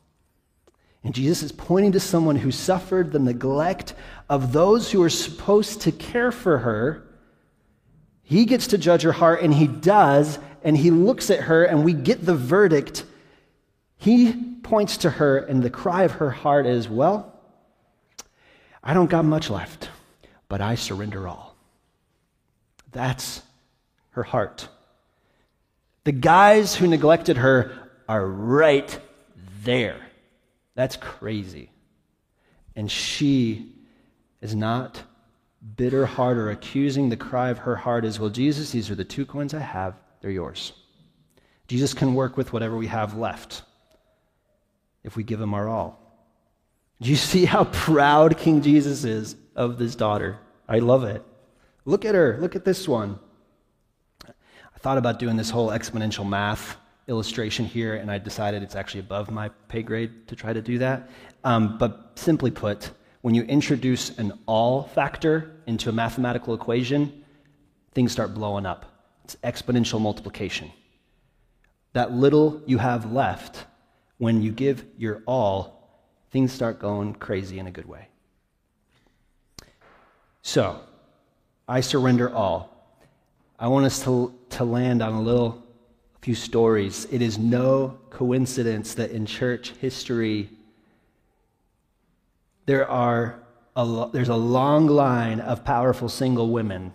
And Jesus is pointing to someone who suffered the neglect of those who are supposed to care for her. He gets to judge her heart, and he does, and he looks at her, and we get the verdict. He points to her, and the cry of her heart is, Well, I don't got much left, but I surrender all. That's her heart. The guys who neglected her are right there. That's crazy. And she is not bitter heart or accusing. The cry of her heart is, Well, Jesus, these are the two coins I have, they're yours. Jesus can work with whatever we have left if we give him our all. Do you see how proud King Jesus is of this daughter? I love it. Look at her. Look at this one. I thought about doing this whole exponential math illustration here, and I decided it's actually above my pay grade to try to do that. Um, but simply put, when you introduce an all factor into a mathematical equation, things start blowing up. It's exponential multiplication. That little you have left, when you give your all, things start going crazy in a good way. So, I surrender all. I want us to, to land on a little a few stories. It is no coincidence that in church history, there are a, there's a long line of powerful single women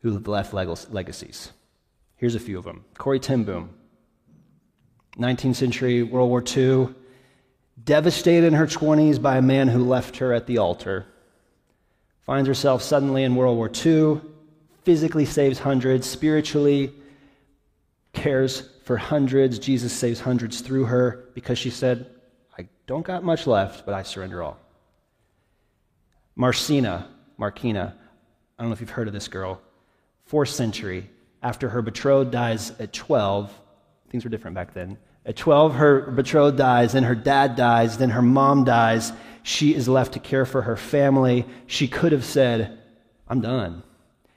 who have left legacies. Here's a few of them Corrie ten Boom, 19th century, World War II. Devastated in her 20s by a man who left her at the altar, finds herself suddenly in World War II, physically saves hundreds, spiritually cares for hundreds. Jesus saves hundreds through her because she said, I don't got much left, but I surrender all. Marcina, Markina, I don't know if you've heard of this girl, fourth century, after her betrothed dies at 12, things were different back then. At 12, her betrothed dies, then her dad dies, then her mom dies. She is left to care for her family. She could have said, I'm done.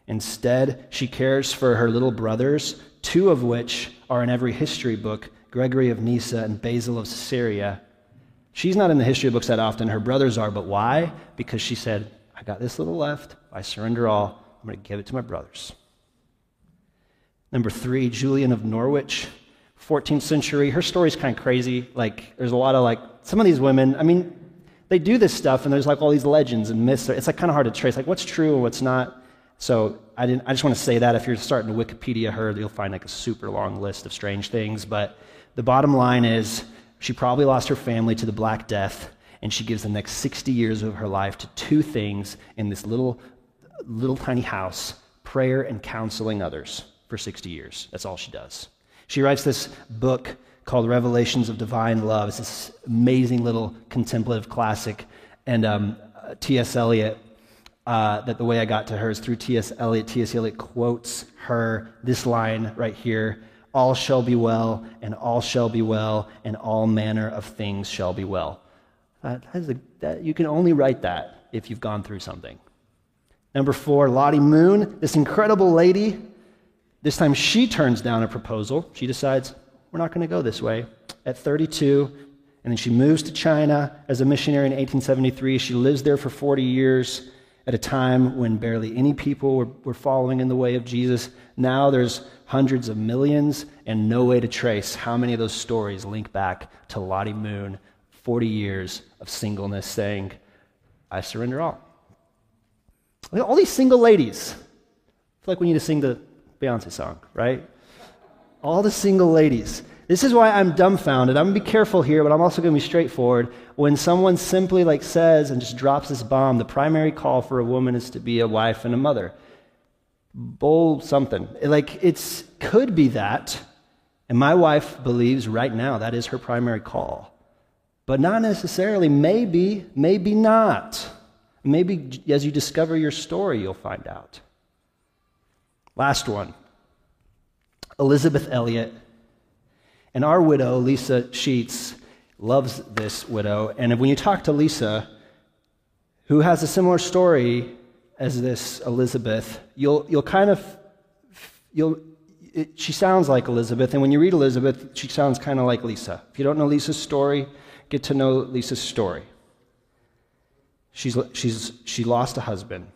Instead, she cares for her little brothers, two of which are in every history book Gregory of Nyssa and Basil of Caesarea. She's not in the history books that often. Her brothers are, but why? Because she said, I got this little left. I surrender all. I'm going to give it to my brothers. Number three, Julian of Norwich, 14th century. Her story's kind of crazy. Like, there's a lot of like, some of these women, I mean, they do this stuff and there's like all these legends and myths. It's like kind of hard to trace, like what's true and what's not. So I, didn't, I just want to say that if you're starting to Wikipedia her, you'll find like a super long list of strange things. But the bottom line is she probably lost her family to the Black Death, and she gives the next 60 years of her life to two things in this little, little tiny house prayer and counseling others for 60 years. That's all she does. She writes this book called Revelations of Divine Love. It's this amazing little contemplative classic. And um, T.S. Eliot, uh, that the way I got to her is through T.S. Eliot. T.S. Eliot quotes her this line right here All shall be well, and all shall be well, and all manner of things shall be well. Uh, a, that, you can only write that if you've gone through something. Number four, Lottie Moon, this incredible lady this time she turns down a proposal. She decides, we're not going to go this way. At 32, and then she moves to China as a missionary in 1873. She lives there for 40 years at a time when barely any people were, were following in the way of Jesus. Now there's hundreds of millions and no way to trace how many of those stories link back to Lottie Moon, 40 years of singleness, saying, I surrender all. Look at All these single ladies. I feel like we need to sing the Beyonce song, right? All the single ladies. This is why I'm dumbfounded. I'm to be careful here, but I'm also to be straightforward. When someone simply like says and just drops this bomb, the primary call for a woman is to be a wife and a mother. Bull something. Like it's could be that. And my wife believes right now that is her primary call. But not necessarily. Maybe, maybe not. Maybe as you discover your story, you'll find out. Last one Elisabeth Elliot. And our widow, Lisa Sheets, loves this widow. And when you talk to Lisa, who has a similar story as this Elisabeth, you'll, you'll kind of, you'll, it, she sounds like Elisabeth. And when you read Elisabeth, she sounds kind of like Lisa. If you don't know Lisa's story, get to know Lisa's story. She's, she's, she lost a husband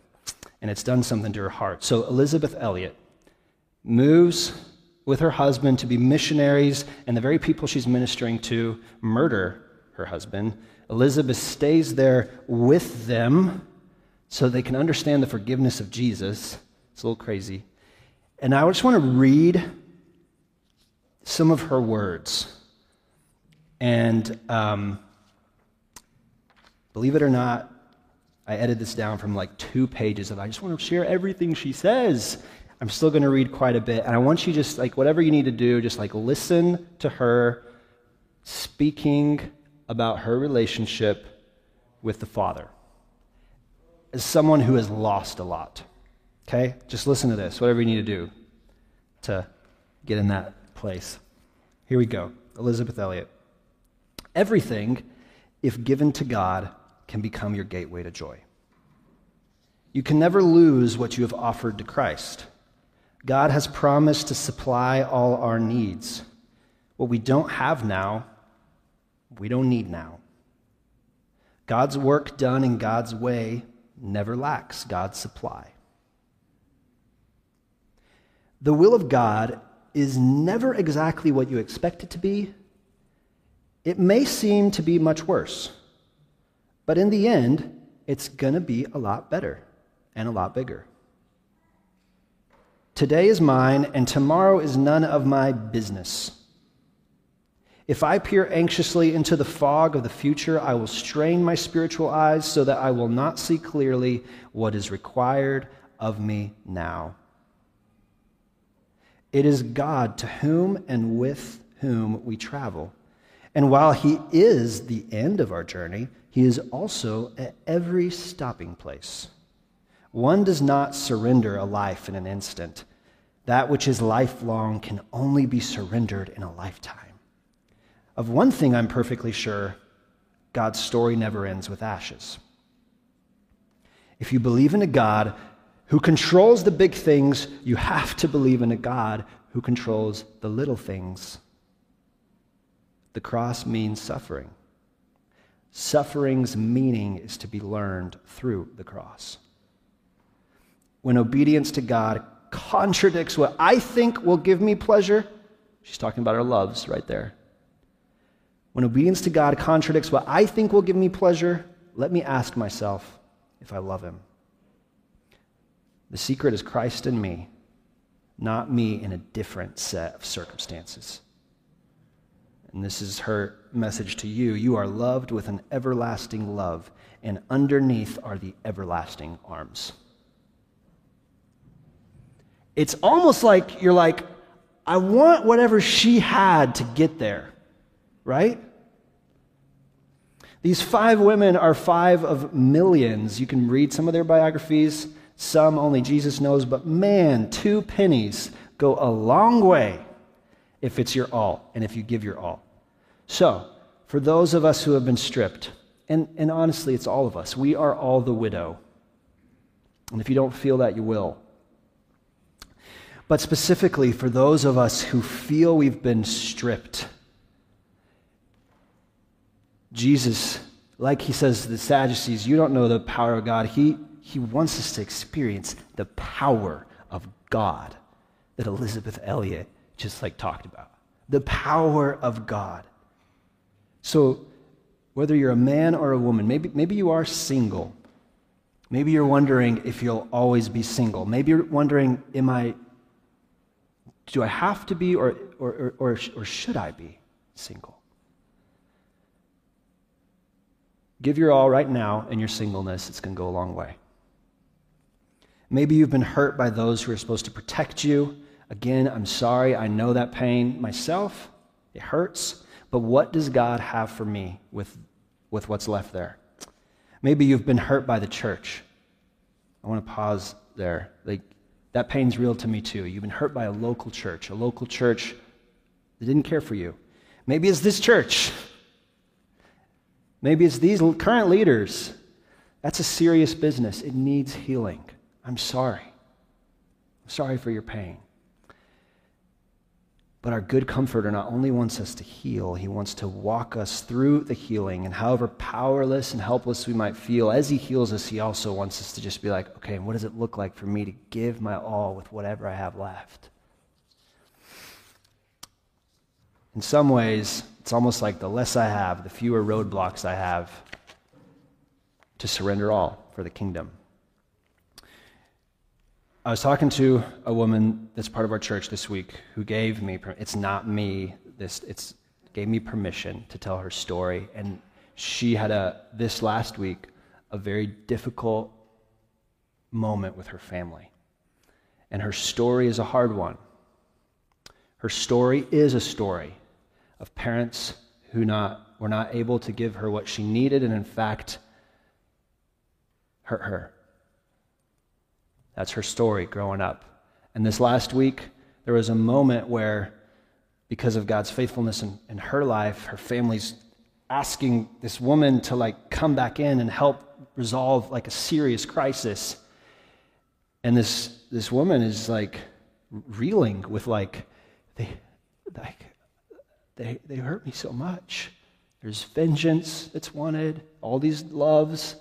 and it's done something to her heart. So Elisabeth Elliot moves with her husband to be missionaries, and the very people she's ministering to murder her husband. Elisabeth stays there with them so they can understand the forgiveness of Jesus. It's a little crazy. And I just want to read some of her words. And um, believe it or not, I edited this down from like two pages of I just want to share everything she says. I'm still going to read quite a bit. And I want you just like whatever you need to do, just like listen to her speaking about her relationship with the Father as someone who has lost a lot. Okay? Just listen to this, whatever you need to do to get in that place. Here we go. Elisabeth Elliot. Everything, if given to God, can become your gateway to joy. You can never lose what you have offered to Christ. God has promised to supply all our needs. What we don't have now, we don't need now. God's work done in God's way never lacks God's supply. The will of God is never exactly what you expect it to be. It may seem to be much worse. But in the end, it's going to be a lot better and a lot bigger. Today is mine, and tomorrow is none of my business. If I peer anxiously into the fog of the future, I will strain my spiritual eyes so that I will not see clearly what is required of me now. It is God to whom and with whom we travel. And while He is the end of our journey, He is also at every stopping place. One does not surrender a life in an instant. That which is lifelong can only be surrendered in a lifetime. Of one thing I'm perfectly sure God's story never ends with ashes. If you believe in a God who controls the big things, you have to believe in a God who controls the little things. The cross means suffering. Suffering's meaning is to be learned through the cross. When obedience to God contradicts what I think will give me pleasure, she's talking about her loves right there. When obedience to God contradicts what I think will give me pleasure, let me ask myself if I love Him. The secret is Christ in me, not me in a different set of circumstances. And this is her message to you. You are loved with an everlasting love, and underneath are the everlasting arms. It's almost like you're like, I want whatever she had to get there right? These five women are five of millions. You can read some of their biographies, some only Jesus knows, but man, two pennies go a long way if it's your all and if you give your all. So, for those of us who have been stripped, and, and honestly, it's all of us, we are all the widow. And if you don't feel that, you will. But specifically, for those of us who feel we've been stripped, Jesus, like he says to the Sadducees, you don't know the power of God. He, he wants us to experience the power of God that Elisabeth Elliot just like talked about. The power of God. So, whether you're a man or a woman, maybe, maybe you are single. Maybe you're wondering if you'll always be single. Maybe you're wondering, am I, do I have to be or, or, or, or, or should I be single? Give your all right now in your singleness. It's going to go a long way. Maybe you've been hurt by those who are supposed to protect you. Again, I'm sorry. I know that pain myself. It hurts. But what does God have for me with, with what's left there? Maybe you've been hurt by the church. I want to pause there. Like, that pain's real to me too. You've been hurt by a local church, a local church that didn't care for you. Maybe it's this church Maybe it's these current leaders. That's a serious business. It needs healing. I'm sorry. I'm sorry for your pain. But our good comforter not only wants us to heal, he wants to walk us through the healing. And however powerless and helpless we might feel, as he heals us, he also wants us to just be like, okay, what does it look like for me to give my all with whatever I have left? In some ways, it's almost like the less I have, the fewer roadblocks I have to surrender all for the kingdom. I was talking to a woman that's part of our church this week who gave me it's not me this it's gave me permission to tell her story and she had a this last week a very difficult moment with her family. And her story is a hard one. Her story is a story of parents who not, were not able to give her what she needed and, in fact, hurt her. That's her story growing up. And this last week, there was a moment where, because of God's faithfulness in, in her life, her family's asking this woman to like come back in and help resolve like a serious crisis. And this this woman is like reeling with like they like they, they hurt me so much. There's vengeance that's wanted, all these loves.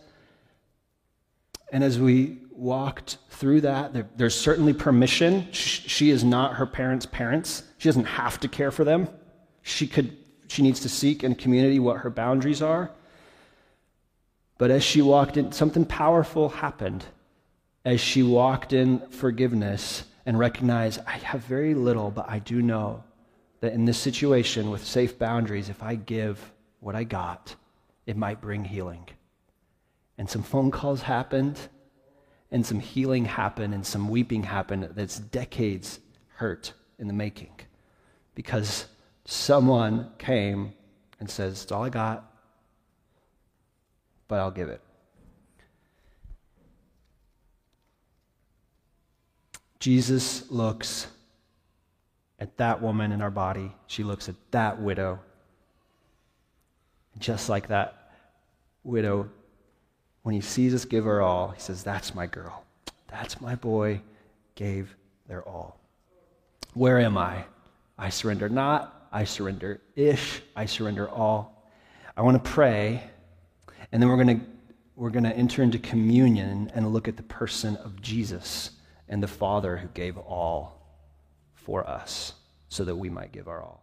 And as we walked through that, there, there's certainly permission. She, she is not her parents' parents. She doesn't have to care for them. She could she needs to seek in community what her boundaries are. But as she walked in, something powerful happened. As she walked in forgiveness and recognized, I have very little, but I do know that in this situation with safe boundaries, if I give what I got, it might bring healing. And some phone calls happened, and some healing happened, and some weeping happened that's decades hurt in the making because someone came and says, It's all I got, but I'll give it. Jesus looks at that woman in our body. She looks at that widow. Just like that widow, when he sees us give our all, he says, That's my girl. That's my boy. Gave their all. Where am I? I surrender not. I surrender ish. I surrender all. I want to pray, and then we're going to we're going to enter into communion and look at the person of Jesus and the Father who gave all for us so that we might give our all.